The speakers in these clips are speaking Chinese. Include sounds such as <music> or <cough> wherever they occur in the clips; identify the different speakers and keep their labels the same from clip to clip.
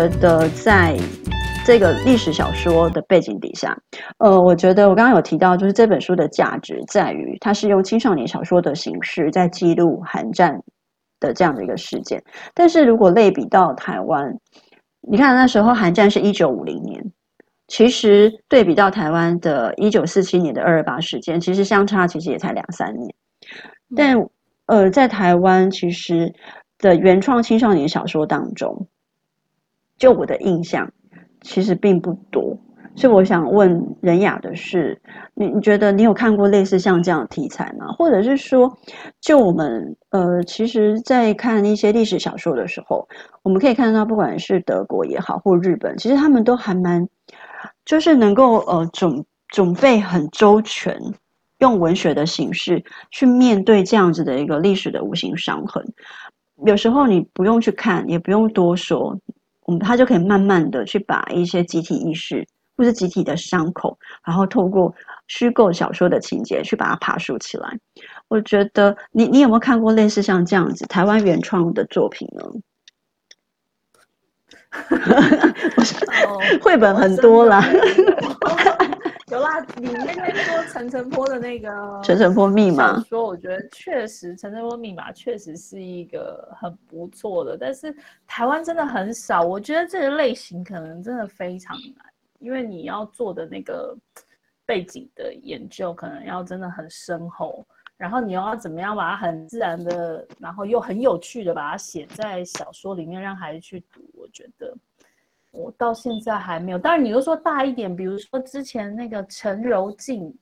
Speaker 1: 我觉得在这个历史小说的背景底下，呃，我觉得我刚刚有提到，就是这本书的价值在于它是用青少年小说的形式在记录韩战的这样的一个事件。但是如果类比到台湾，你看那时候韩战是一九五零年，其实对比到台湾的一九四七年的二二八事件，其实相差其实也才两三年。但呃，在台湾其实的原创青少年小说当中，就我的印象，其实并不多。所以我想问仁雅的是，你你觉得你有看过类似像这样的题材吗？或者是说，就我们呃，其实，在看一些历史小说的时候，我们可以看到，不管是德国也好，或日本，其实他们都还蛮，就是能够呃准准备很周全，用文学的形式去面对这样子的一个历史的无形伤痕。有时候你不用去看，也不用多说，我们他就可以慢慢的去把一些集体意识。或是集体的伤口，然后透过虚构小说的情节去把它爬树起来。我觉得你你有没有看过类似像这样子台湾原创的作品呢？<laughs> <laughs> 绘本很多啦，<laughs>
Speaker 2: 有啦。你那天说陈晨坡的那个
Speaker 1: 陈晨坡密码，
Speaker 2: 说我觉得确实陈晨坡密码确实是一个很不错的，但是台湾真的很少。我觉得这个类型可能真的非常难。因为你要做的那个背景的研究，可能要真的很深厚，然后你又要怎么样把它很自然的，然后又很有趣的把它写在小说里面，让孩子去读。我觉得我到现在还没有。当然，你又说大一点，比如说之前那个陈柔静。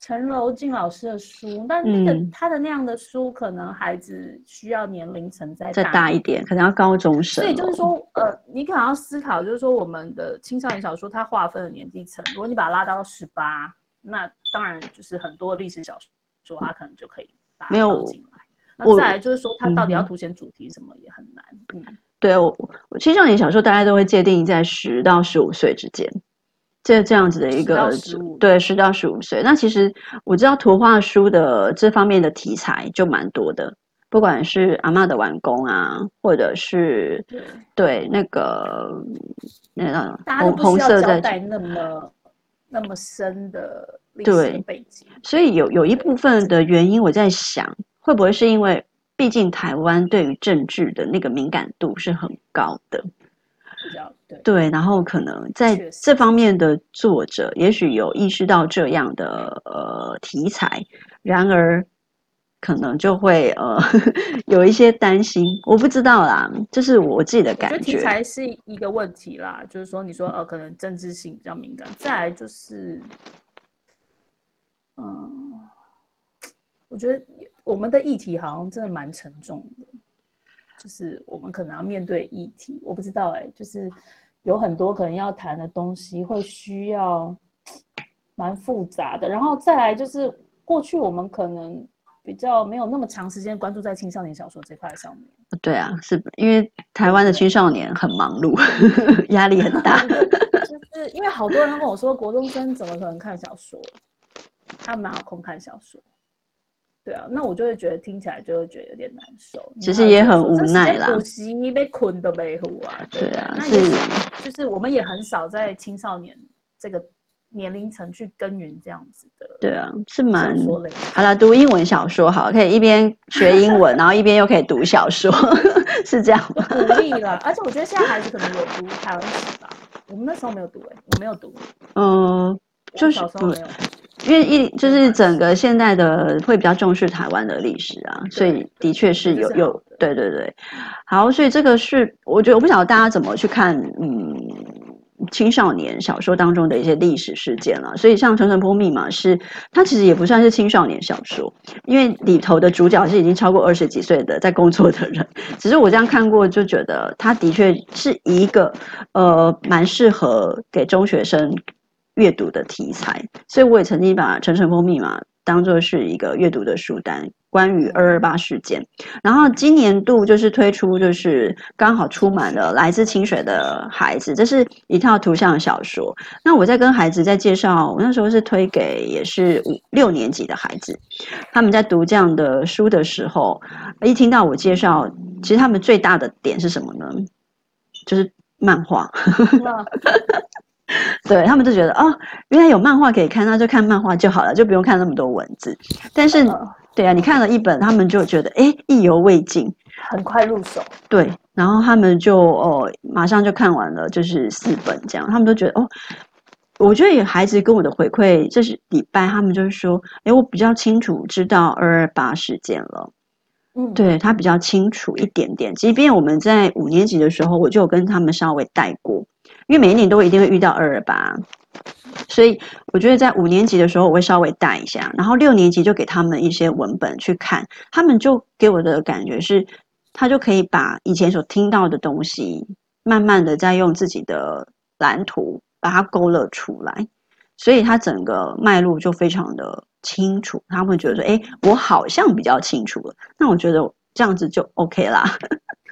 Speaker 2: 陈柔静老师的书，但那个他的那样的书，可能孩子需要年龄层再大
Speaker 1: 再大一点，可能要高中生。
Speaker 2: 所以就是说，呃，你可能要思考，就是说我们的青少年小说，它划分的年纪层，如果你把它拉到十八，那当然就是很多历史小说，它可能就可以把它放进来。那再来就是说，它到底要凸显主题什么也很难。嗯，
Speaker 1: 对我，我青少年小说大家都会界定在十到十五岁之间。这这样子的一个对，十到十五岁。那其实我知道图画书的这方面的题材就蛮多的，不管是阿嬷的完工啊，或者是对，对那个那个红色在带
Speaker 2: 那么那么深的历史背景。
Speaker 1: 所以有有一部分的原因，我在想，会不会是因为毕竟台湾对于政治的那个敏感度是很高的。对，对，然后可能在这方面的作者，也许有意识到这样的呃题材，然而可能就会呃 <laughs> 有一些担心，我不知道啦，这是我自己的感觉。
Speaker 2: 题材是一个问题啦，就是说你说呃可能政治性比较敏感，再来就是，嗯，我觉得我们的议题好像真的蛮沉重的。就是我们可能要面对议题，我不知道哎、欸，就是有很多可能要谈的东西，会需要蛮复杂的。然后再来就是过去我们可能比较没有那么长时间关注在青少年小说这块上面。
Speaker 1: 对啊，是因为台湾的青少年很忙碌，<laughs> 压力很大。
Speaker 2: 就是因为好多人跟我说，国中生怎么可能看小说？他们哪有空看小说？对啊，那我就会觉得听起来就会觉得有点难受。
Speaker 1: 其实也很无奈啦。
Speaker 2: 补习被困的背后啊，
Speaker 1: 对啊，
Speaker 2: 那也是就是我们也很少在青少年这个年龄层去耕耘这样子的。
Speaker 1: 对啊，是蛮好了。读英文小说好，可以一边学英文，<laughs> 然后一边又可以读小说，<laughs> 是这样吗？
Speaker 2: 鼓励了，而且我觉得现在孩子可能有读台湾史吧，我们那时候没有读哎、欸，我没有读。
Speaker 1: 嗯，就是小时候没有。因为一就是整个现代的会比较重视台湾的历史啊，所以的确是有有对对对，好，所以这个是我觉得我不晓得大家怎么去看嗯青少年小说当中的一些历史事件了，所以像《陈澄波密码》是它其实也不算是青少年小说，因为里头的主角是已经超过二十几岁的在工作的人，<laughs> 只是我这样看过就觉得它的确是一个呃蛮适合给中学生。阅读的题材，所以我也曾经把《陈澄波密码》当作是一个阅读的书单，关于二二八事件。然后今年度就是推出，就是刚好出满了《来自清水的孩子》，这是一套图像小说。那我在跟孩子在介绍，我那时候是推给也是五六年级的孩子，他们在读这样的书的时候，一听到我介绍，其实他们最大的点是什么呢？就是漫画。<laughs> <laughs> 对，他们就觉得哦，原来有漫画可以看，那就看漫画就好了，就不用看那么多文字。但是，对啊，你看了一本，他们就觉得哎，意犹未尽，
Speaker 2: 很快入手。
Speaker 1: 对，然后他们就哦，马上就看完了，就是四本这样。他们都觉得哦，我觉得有孩子跟我的回馈，这是礼拜，他们就是说，哎，我比较清楚知道二二八事件了。嗯，对，他比较清楚一点点。即便我们在五年级的时候，我就有跟他们稍微带过。因为每一年都一定会遇到二二八，所以我觉得在五年级的时候我会稍微带一下，然后六年级就给他们一些文本去看，他们就给我的感觉是，他就可以把以前所听到的东西，慢慢的再用自己的蓝图把它勾勒出来，所以他整个脉络就非常的清楚，他会觉得说，哎，我好像比较清楚了，那我觉得这样子就 OK 啦。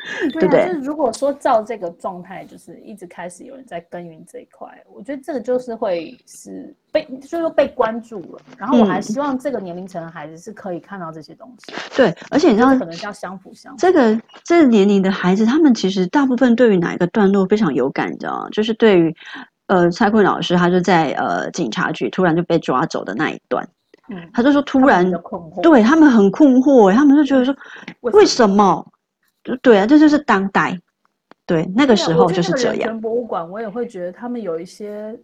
Speaker 1: <laughs>
Speaker 2: 对啊，就是如果说照这个状态，就是一直开始有人在耕耘这一块，我觉得这个就是会是被，就是说被关注了。然后我还希望这个年龄层的孩子是可以看到这些东西。
Speaker 1: 嗯、对，而且你知道，
Speaker 2: 可能叫相辅相。
Speaker 1: 这个这个年龄的孩子，他们其实大部分对于哪一个段落非常有感，你知道吗？就是对于呃蔡坤老师，他就在呃警察局突然就被抓走的那一段，嗯，他就说突然对他们很困惑，他们就觉得说为什么？对啊，这就是当代，对那个时候就是这样。
Speaker 2: 博物馆，我也会觉得他们有一些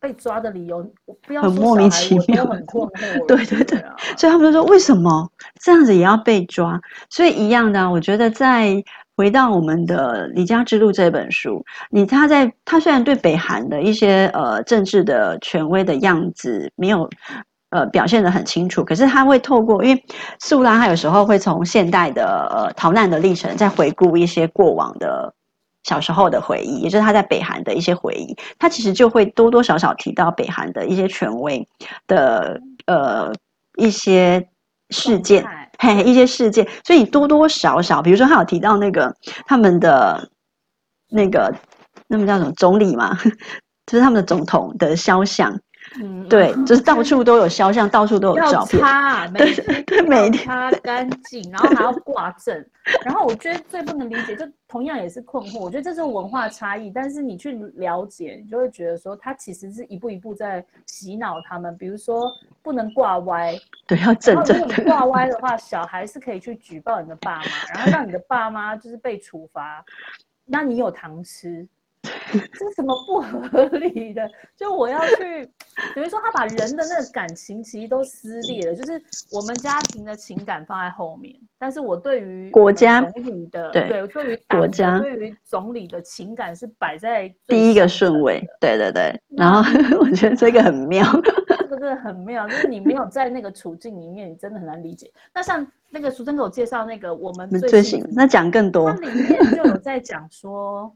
Speaker 2: 被抓的理由，不要
Speaker 1: 很莫名其妙，
Speaker 2: 很困惑。
Speaker 1: 对对对，所以他们就说为什么这样子也要被抓？所以一样的啊，我觉得在回到我们的《离家之路》这本书，你他在他虽然对北韩的一些呃政治的权威的样子没有。呃，表现得很清楚，可是他会透过，因为素拉他有时候会从现代的呃逃难的历程，再回顾一些过往的小时候的回忆，也就是他在北韩的一些回忆，他其实就会多多少少提到北韩的一些权威的呃一些事件，嘿，一些事件，所以多多少少，比如说他有提到那个他们的那个那么叫什么总理嘛，<laughs> 就是他们的总统的肖像。嗯，对，就是到处都有肖像，到处都有照
Speaker 2: 擦，对每天擦干净，然后还要挂证。然后我觉得最不能理解，就同样也是困惑。我觉得这是文化差异，但是你去了解，你就会觉得说，他其实是一步一步在洗脑他们。比如说，不能挂歪，
Speaker 1: 对，要正正。
Speaker 2: 如果你挂歪的话，小孩是可以去举报你的爸妈，然后让你的爸妈就是被处罚，那你有糖吃。<laughs> 这是什么不合理的？就我要去，等于说他把人的那个感情其实都撕裂了。就是我们家庭的情感放在后面，但是我对于
Speaker 1: 国家
Speaker 2: 总理的对，对，对于国家对于总理的情感是摆在
Speaker 1: 第一个顺位。对对对，然后我觉得这个很妙，<laughs>
Speaker 2: 这个真的很妙，就是你没有在那个处境里面，你真的很难理解。那像那个淑珍给我介绍那个我们最新，
Speaker 1: 那讲更多，
Speaker 2: 它里面就有在讲说。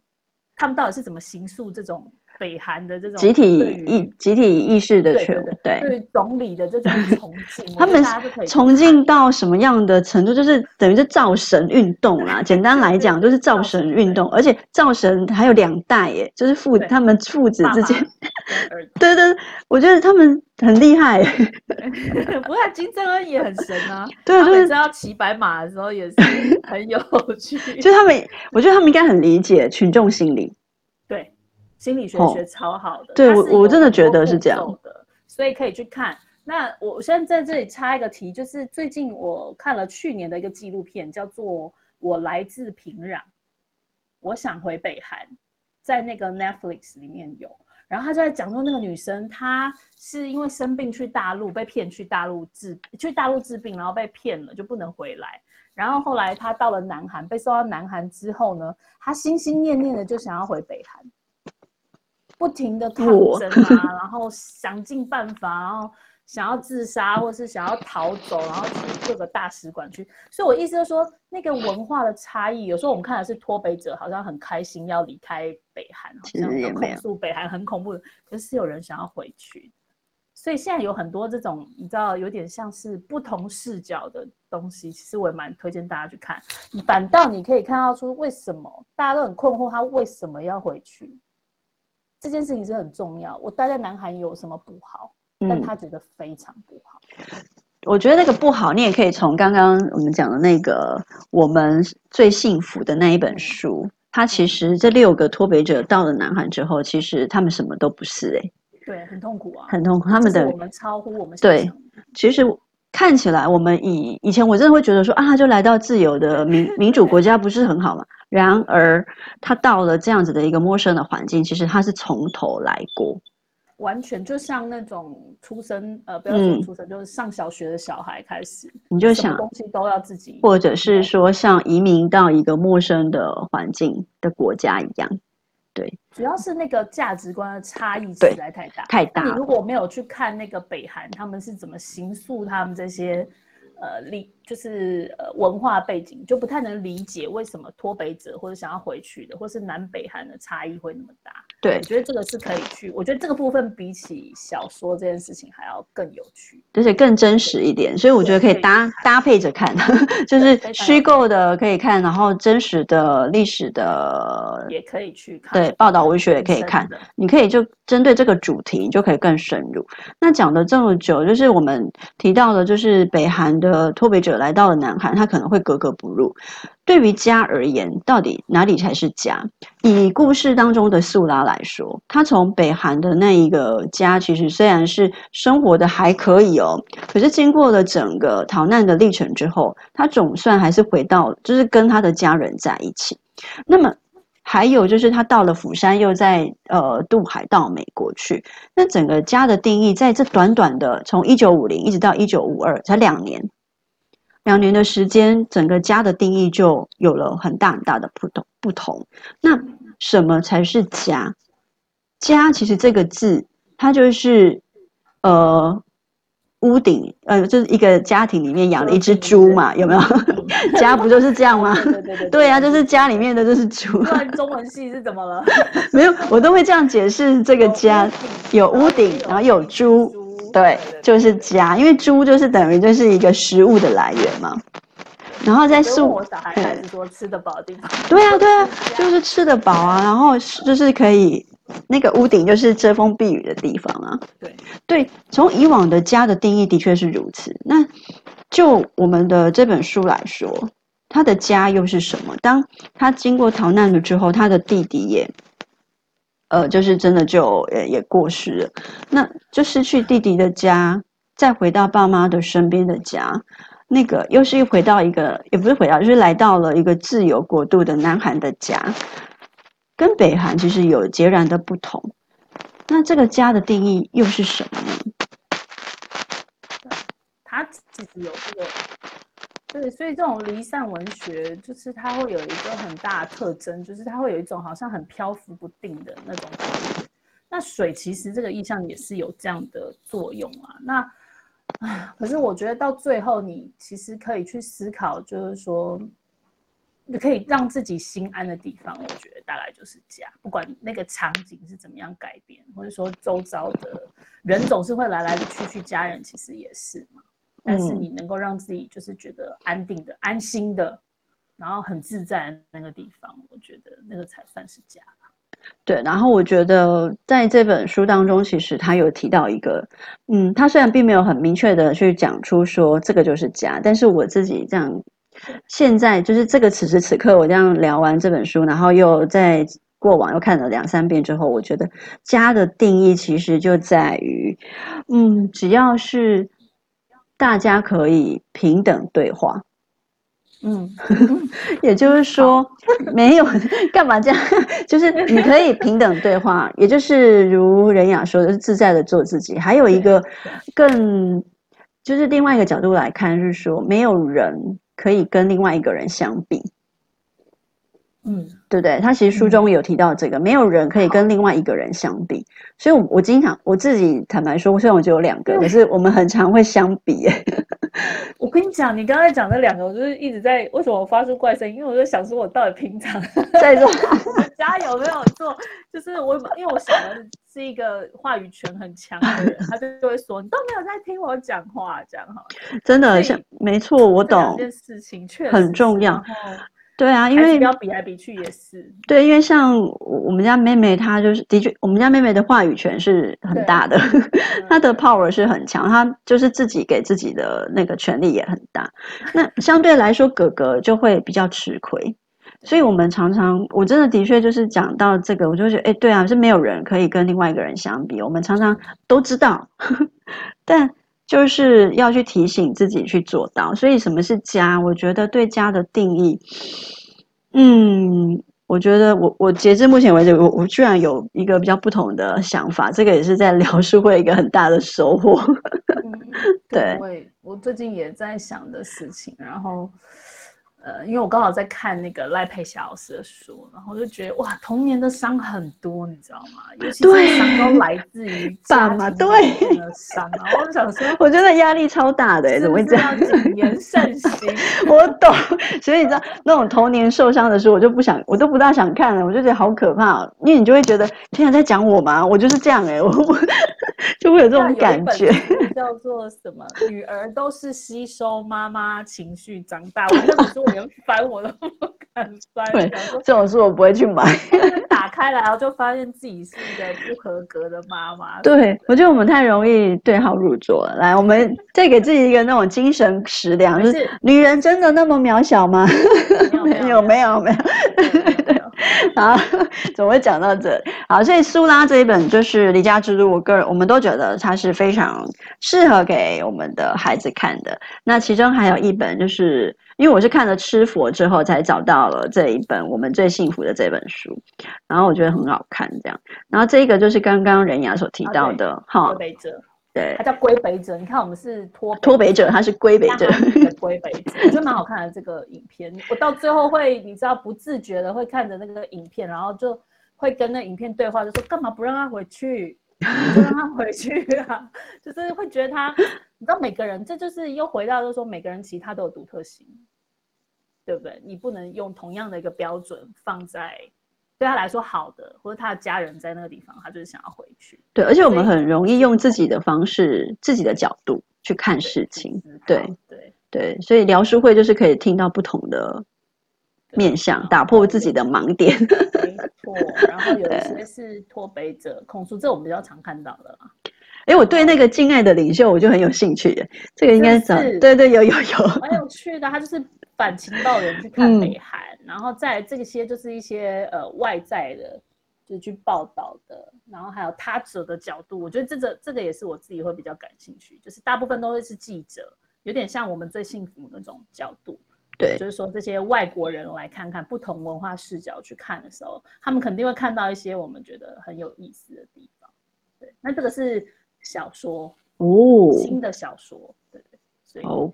Speaker 2: 他们到底是怎么形塑这种北韩的这种
Speaker 1: 集体意集体意识的权？
Speaker 2: 对对于总理的这种崇敬，
Speaker 1: 他们崇敬到什么样的程度？就是等于是造神运动啦。简单来讲，就是造神运动，而且造神还有两代耶，就是父他们父子之间。对对，我觉得他们很厉害。<laughs>
Speaker 2: 不过金正恩也很神啊，<laughs>
Speaker 1: 对，
Speaker 2: 他每次要骑白马的时候也是很有趣。<laughs>
Speaker 1: 就他们，我觉得他们应该很理解群众心理。
Speaker 2: 对，心理学学超好的。
Speaker 1: 对，我我真的觉得是这样
Speaker 2: 的，所以可以去看。那我现在在这里插一个题，就是最近我看了去年的一个纪录片，叫做《我来自平壤》，我想回北韩，在那个 Netflix 里面有。然后他就在讲说，那个女生她是因为生病去大陆，被骗去大陆治，去大陆治病，然后被骗了，就不能回来。然后后来她到了南韩，被送到南韩之后呢，她心心念念的就想要回北韩，不停的抗争啊，<laughs> 然后想尽办法，然后。想要自杀，或是想要逃走，然后去各个大使馆去。所以，我意思就是说，那个文化的差异，有时候我们看的是脱北者好像很开心要离开北韩，好像要控诉北韩很恐怖的，可是有人想要回去。所以现在有很多这种，你知道，有点像是不同视角的东西。其实我也蛮推荐大家去看，反倒你可以看到出为什么大家都很困惑，他为什么要回去？这件事情是很重要。我待在南韩有什么不好？但他觉得非常不好。
Speaker 1: 嗯，我觉得那个不好，你也可以从刚刚我们讲的那个我们最幸福的那一本书他其实这六个脱北者到了南韩之后，其实他们什么都不是哎、欸，
Speaker 2: 对，很痛苦啊，
Speaker 1: 很痛苦。他们的
Speaker 2: 我们超乎我们
Speaker 1: 对，其实看起来我们以以前我真的会觉得说啊，就来到自由的民民主国家不是很好吗？然而他到了这样子的一个陌生的环境，其实他是从头来过。
Speaker 2: 完全就像那种出生，呃，不要说出生，嗯，就是上小学的小孩开始，
Speaker 1: 你就想
Speaker 2: 东西都要自己，
Speaker 1: 或者是说像移民到一个陌生的环境的国家一样，对，
Speaker 2: 主要是那个价值观的差异实在太大，
Speaker 1: 太大。
Speaker 2: 你如果没有去看那个北韩，他们是怎么刑诉他们这些。呃，理就是呃文化背景就不太能理解为什么脱北者或者想要回去的，或是南北韩的差异会那么大。
Speaker 1: 对，
Speaker 2: 我觉得这个是可以去，我觉得这个部分比起小说这件事情还要更有趣，
Speaker 1: 而且更真实一点。所以我觉得可以搭以搭配着看，<laughs> 就是虚构的可以看，然后真实的历史的
Speaker 2: 也可以去看。
Speaker 1: 对，报道文学也可以看，你可以就针对这个主题，你就可以更深入。那讲了这么久，就是我们提到的，就是北韩的。呃，脱北者来到了南韩，他可能会格格不入。对于家而言，到底哪里才是家？以故事当中的素拉来说，他从北韩的那一个家，其实虽然是生活的还可以哦，可是经过了整个逃难的历程之后，他总算还是回到，就是跟他的家人在一起。那么。还有就是他到了釜山，又在呃渡海到美国去。那整个家的定义，在这短短的从一九五零一直到一九五二，才两年，两年的时间，整个家的定义就有了很大很大的不同不同。那什么才是家？家其实这个字，它就是呃。屋顶，呃，就是一个家庭里面养了一只猪嘛，有没有？<laughs> 家不就是这样吗？对对对，对啊，就是家里面的就是
Speaker 2: 猪。中文系是怎么了？
Speaker 1: 没有，我都会这样解释这个家，有屋顶，然后有猪，对，就是家，因为猪就是等于就是一个食物的来源嘛。然后在树，
Speaker 2: 我小孩还是说吃得饱的地方。
Speaker 1: 对啊，对啊，就是吃得饱啊，然后就是可以。那个屋顶就是遮风避雨的地方啊。
Speaker 2: 对
Speaker 1: 对，从以往的家的定义的确是如此。那就我们的这本书来说，他的家又是什么？当他经过逃难了之后，他的弟弟也，呃，就是真的就也也过世了。那就失去弟弟的家，再回到爸妈的身边的家，那个又是一回到一个，也不是回到，就是来到了一个自由国度的南韩的家。跟北韩其实有截然的不同，那这个家的定义又是什么呢？
Speaker 2: 他其实有这个，对，所以这种离散文学就是它会有一个很大的特征，就是它会有一种好像很漂浮不定的那种感觉。那水其实这个意象也是有这样的作用啊。那啊，可是我觉得到最后，你其实可以去思考，就是说。你可以让自己心安的地方，我觉得大概就是家。不管那个场景是怎么样改变，或者说周遭的人总是会来来去去，家人其实也是嘛。但是你能够让自己就是觉得安定的、安心的，然后很自在的那个地方，我觉得那个才算是家。
Speaker 1: 对，然后我觉得在这本书当中，其实他有提到一个，嗯，他虽然并没有很明确的去讲出说这个就是家，但是我自己这样。现在就是这个此时此刻，我这样聊完这本书，然后又在过往又看了两三遍之后，我觉得家的定义其实就在于，嗯，只要是大家可以平等对话，嗯，<laughs> 也就是说没有 <laughs> 干嘛这样，<laughs> 就是你可以平等对话，也就是如人雅说的，是自在的做自己。还有一个更就是另外一个角度来看，是说没有人。可以跟另外一个人相比，嗯，对不对？他其实书中有提到这个，嗯、没有人可以跟另外一个人相比。所以我，我我经常我自己坦白说，虽然我只有两个，可是我们很常会相比。<laughs>
Speaker 2: 我跟你讲，你刚才讲的两个，我就是一直在为什么我发出怪声音？因为我就想说，我到底平常 <laughs> 在做 <laughs> 家有没有做？就是我，因为我小的是一个话语权很强的人，他就就会说，你都没有在听我讲话，这样哈。真的，像没错，我懂。这件事情确实很重要。对啊，因为要比来比去也是。对，因为像我们家妹妹，她就是的确，我们家妹妹的话语权是很大的，<laughs> 她的 power 是很强，她就是自己给自己的那个权力也很大。那相对来说，哥哥就会比较吃亏。
Speaker 1: 所以我们常常，我真的的确就是讲到这个，我就觉得，哎，对啊，是没有人可以跟另外一个人相比。我们常常都知道，呵呵，但就是要去提醒自己去做到。所以，什么是家？我觉得对家的定义，嗯。我觉得我我截至目前为止，我我居然有一个比较不同的想法，这个也是在聊书会一个很大的收获。<laughs>
Speaker 2: 嗯、对，我我最近也在想的事情，然后。呃，因为我刚好在看那个赖佩霞老师的书，然后就觉得哇，童年的伤很多，你知道吗？尤其是伤都来自于 <laughs> 爸妈对的伤。然后我就想说，
Speaker 1: 我觉得压力超大的，怎么会这样？
Speaker 2: 谨言慎行。<laughs>
Speaker 1: 我懂，所以你知道那种童年受伤的书，我就不想，我都不大想看了，我就觉得好可怕。因为你就会觉得，天啊，在讲我吗？我就是这样哎、欸，我 <laughs> 就会有这种感觉。
Speaker 2: 叫做什么？女儿都是吸收妈妈情绪长大。我那本书。连翻我都不敢翻，
Speaker 1: 对，这种书我不会去买。<laughs>
Speaker 2: 打开来，然后就发现自己是一个不合格的妈妈。
Speaker 1: 对，我觉得我们太容易对号入座了。来，我们再给自己一个那种精神食粮，就是女人真的那么渺小吗？没有，没有，<laughs> 没有。<laughs> 好，怎么会讲到这？好，所以苏拉这一本就是《离家之路》，我个人我们都觉得它是非常适合给我们的孩子看的。那其中还有一本就是。因为我是看了《吃佛》之后才找到了这一本我们最幸福的这本书，然后我觉得很好看，这样。然后这一个就是刚刚人雅所提到的，哈，对，
Speaker 2: 他叫归北者。你看我们是脱
Speaker 1: 脱北者，他是归北者，
Speaker 2: 归北者，我觉得蛮好看的这个影片。我到最后会，你知道，不自觉的会看着那个影片，然后就会跟那影片对话，就说干嘛不让他回去？不让他回去啊！<laughs> 就是会觉得他，你知道，每个人，这就是又回到，就是说每个人其实他都有独特性。对不对？你不能用同样的一个标准放在对他来说好的，或者他的家人在那个地方，他就是想要回去。
Speaker 1: 对，而且我们很容易用自己的方式、自己的角度去看事情。对对对，对，所以聊书会就是可以听到不同的面向，打破自己的盲点。
Speaker 2: 没 <laughs> 错，然后有一些是脱北者控诉，这我们比较常看到的啦。
Speaker 1: 哎，我对那个敬爱的领袖，我就很有兴趣。这个应该是，是对对，有有有，
Speaker 2: 蛮有趣的。他就是。反情报人去看北海，嗯，然后再这些就是一些呃外在的，就去报道的，然后还有他者的角度，我觉得这个这个也是我自己会比较感兴趣，就是大部分都会是记者，有点像我们最幸福那种角度，
Speaker 1: 对，
Speaker 2: 就是说这些外国人来看看不同文化视角去看的时候，他们肯定会看到一些我们觉得很有意思的地方。对，那这个是小说哦，新的小说，对对，所以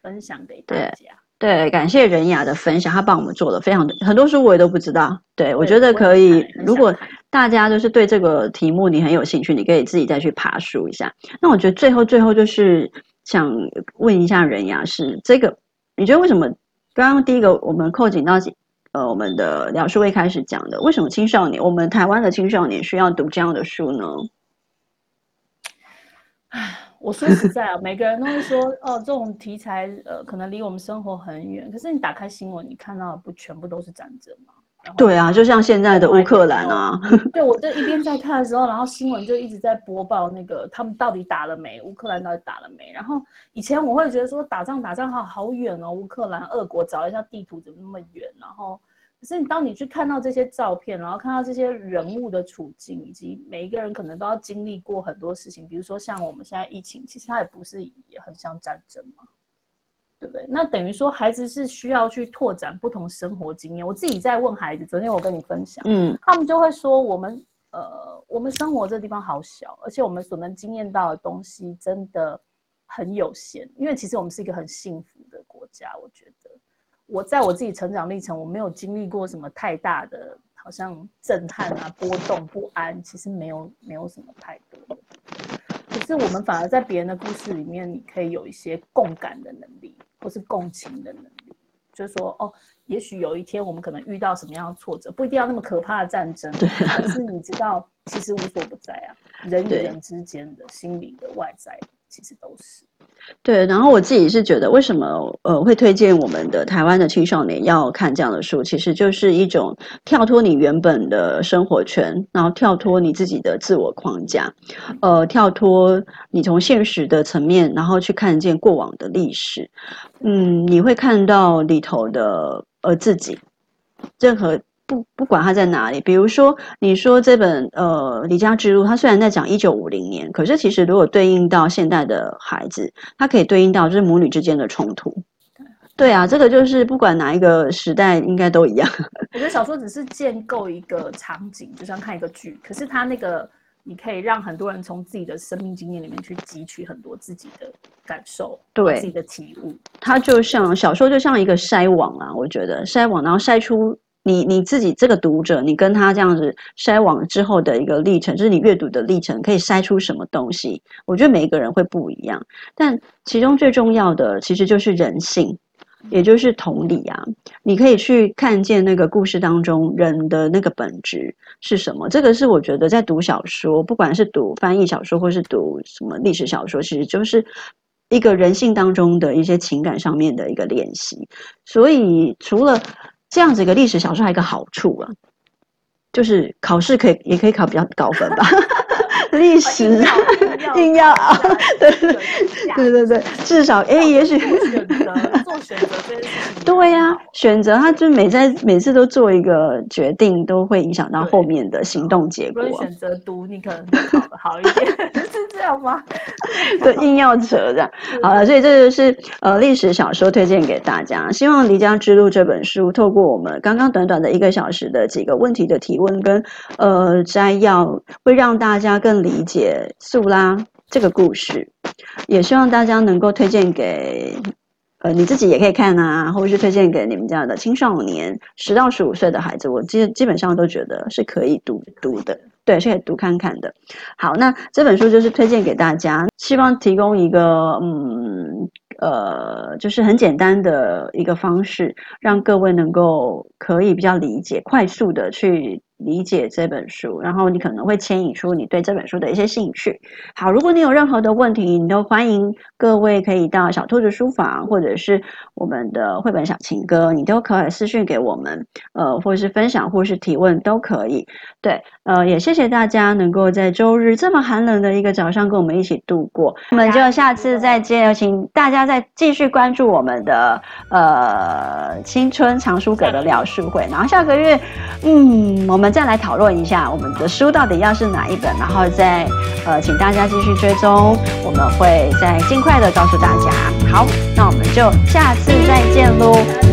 Speaker 2: 分享给大家。
Speaker 1: 对，感谢任雅的分享，她帮我们做了非常多很多书，我也都不知道。对，对我觉得可以，如果大家就是对这个题目你很有兴趣，你可以自己再去爬书一下。那我觉得最后最后就是想问一下任雅，是这个，你觉得为什么刚刚第一个我们扣紧到呃我们的聊书会开始讲的，为什么青少年我们台湾的青少年需要读这样的书呢？
Speaker 2: 唉。我说实在啊，每个人都会说哦，这种题材呃，可能离我们生活很远。可是你打开新闻，你看到的不全部都是战争吗？
Speaker 1: 对啊，就像现在的乌克兰啊。<laughs>
Speaker 2: 对，我这一边在看的时候，然后新闻就一直在播报那个他们到底打了没？乌克兰到底打了没？然后以前我会觉得说打仗打仗好好远哦，乌克兰、俄国，找一下地图怎么那么远？然后。可是你当你去看到这些照片，然后看到这些人物的处境，以及每一个人可能都要经历过很多事情，比如说像我们现在疫情，其实它也不是也很像战争嘛，对不对？那等于说孩子是需要去拓展不同生活经验。我自己在问孩子，昨天我跟你分享，嗯，他们就会说我们呃，我们生活这地方好小，而且我们所能经验到的东西真的很有限，因为其实我们是一个很幸福的国家，我觉得。我在我自己成长历程，我没有经历过什么太大的，好像震撼啊、波动不安，其实没有，没有什么太多。可是我们反而在别人的故事里面，你可以有一些共感的能力，或是共情的能力，就是说，哦，也许有一天我们可能遇到什么样的挫折，不一定要那么可怕的战争，但是你知道，其实无所不在啊，人与人之间的、心理的、外在的，其实都是。
Speaker 1: 对，然后我自己是觉得，为什么呃会推荐我们的台湾的青少年要看这样的书？其实就是一种跳脱你原本的生活圈，然后跳脱你自己的自我框架，呃，跳脱你从现实的层面，然后去看见过往的历史，嗯，你会看到里头的呃自己，任何不不管它在哪里，比如说你说这本呃《离家之路》，它虽然在讲一九五零年，可是其实如果对应到现代的孩子，它可以对应到就是母女之间的冲突。对啊，这个就是不管哪一个时代，应该都一样。<laughs>
Speaker 2: 我觉得小说只是建构一个场景，就像看一个剧，可是它那个。你可以让很多人从自己的生命经验里面去汲取很多自己的感受，对自己的体悟。
Speaker 1: 它就像小说，就像一个筛网啊，我觉得筛网，然后筛出你你自己这个读者，你跟他这样子筛网之后的一个历程，就是你阅读的历程，可以筛出什么东西？我觉得每一个人会不一样，但其中最重要的其实就是人性。也就是同理啊，你可以去看见那个故事当中人的那个本质是什么。这个是我觉得在读小说，不管是读翻译小说，或是读什么历史小说，其实就是一个人性当中的一些情感上面的一个练习。所以除了这样子一个历史小说，还有一个好处啊，就是考试可以也可以考比较高分吧。<laughs> 历史硬要啊，<laughs> 对对对对对，至少哎，也许
Speaker 2: 选择做选择这件事情，
Speaker 1: 对呀，选择他就每在每次都做一个决定，都会影响到后面的行动结果。
Speaker 2: 选择读，你可能好一点，<laughs> 是这样吗？<laughs>
Speaker 1: 对，硬要扯这样。好了，所以这就是呃历史小说推荐给大家。希望《离家之路》这本书，透过我们刚刚短短的一个小时的几个问题的提问跟呃摘要，会让大家更。理解素拉这个故事，也希望大家能够推荐给呃你自己也可以看啊，或者是推荐给你们家的青少年，十到十五岁的孩子，我基基本上都觉得是可以读读的，对，是可以读看看的。好，那这本书就是推荐给大家，希望提供一个嗯呃，就是很简单的一个方式，让各位能够可以比较理解，快速的去。理解这本书，然后你可能会牵引出你对这本书的一些兴趣。好，如果你有任何的问题，你都欢迎各位可以到小兔子书房，或者是我们的绘本小情歌，你都可以私讯给我们，呃，或者是分享，或是提问都可以。对，呃，也谢谢大家能够在周日这么寒冷的一个早上跟我们一起度过。我们就下次再见，请大家再继续关注我们的呃青春藏书阁的聊书会，然后下个月，嗯，我们。再来讨论一下我们的书到底要是哪一本，然后再呃，请大家继续追踪，我们会再尽快的告诉大家。好，那我们就下次再见喽。